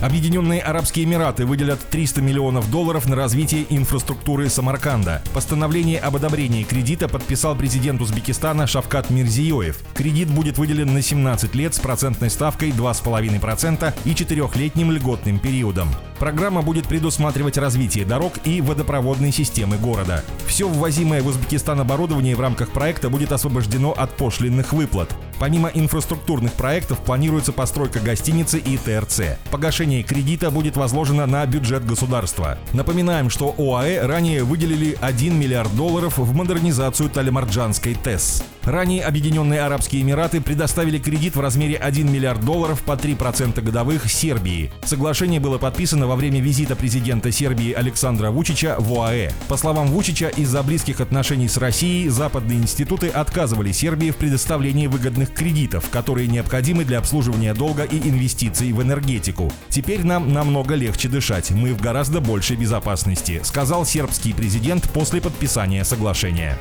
Объединенные Арабские Эмираты выделят 300 миллионов долларов на развитие инфраструктуры Самарканда. Постановление об одобрении кредита подписал президент Узбекистана Шавкат Мирзиёев. Кредит будет выделен на 17 лет с процентной ставкой 2,5% и четырехлетним льготным периодом. Программа будет предусматривать развитие дорог и водопроводной системы города. Все ввозимое в Узбекистан оборудование в рамках проекта будет освобождено от пошлинных выплат. Помимо инфраструктурных проектов планируется постройка гостиницы и ТРЦ. Погашение кредита будет возложено на бюджет государства. Напоминаем, что ОАЭ ранее выделили 1 миллиард долларов в модернизацию Талимарджанской ТЭС. Ранее Объединенные Арабские Эмираты предоставили кредит в размере 1 миллиард долларов по 3% годовых Сербии. Соглашение было подписано во время визита президента Сербии Александра Вучича в ОАЭ. По словам Вучича, из-за близких отношений с Россией западные институты отказывали Сербии в предоставлении выгодных кредитов, которые необходимы для обслуживания долга и инвестиций в энергетику. Теперь нам намного легче дышать, мы в гораздо большей безопасности, сказал сербский президент после подписания соглашения.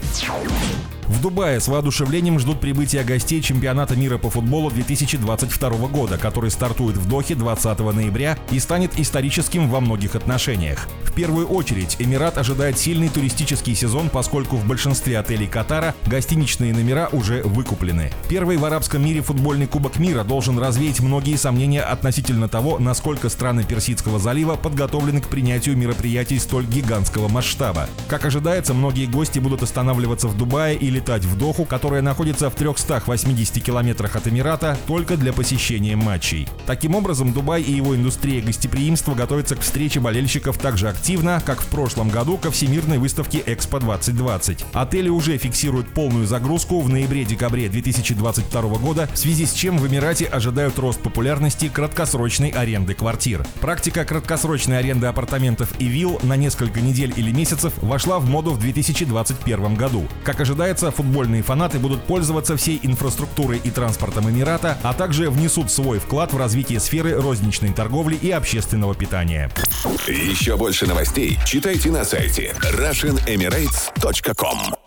В Дубае с воодушевлением ждут прибытия гостей чемпионата мира по футболу 2022 года, который стартует в Дохе 20 ноября и станет историческим во многих отношениях. В первую очередь Эмират ожидает сильный туристический сезон, поскольку в большинстве отелей Катара гостиничные номера уже выкуплены. Первый в арабском мире футбольный Кубок мира должен развеять многие сомнения относительно того, насколько страны Персидского залива подготовлены к принятию мероприятий столь гигантского масштаба. Как ожидается, многие гости будут останавливаться в Дубае или летать в Доху, которая находится в 380 километрах от Эмирата, только для посещения матчей. Таким образом, Дубай и его индустрия гостеприимства готовятся к встрече болельщиков так же активно, как в прошлом году ко Всемирной выставке Экспо 2020. Отели уже фиксируют полную загрузку в ноябре-декабре 2022 года, в связи с чем в Эмирате ожидают рост популярности краткосрочной аренды квартир. Практика краткосрочной аренды апартаментов и вилл на несколько недель или месяцев вошла в моду в 2021 году. Как ожидается, Разумеется, футбольные фанаты будут пользоваться всей инфраструктурой и транспортом Эмирата, а также внесут свой вклад в развитие сферы розничной торговли и общественного питания. Еще больше новостей читайте на сайте RussianEmirates.com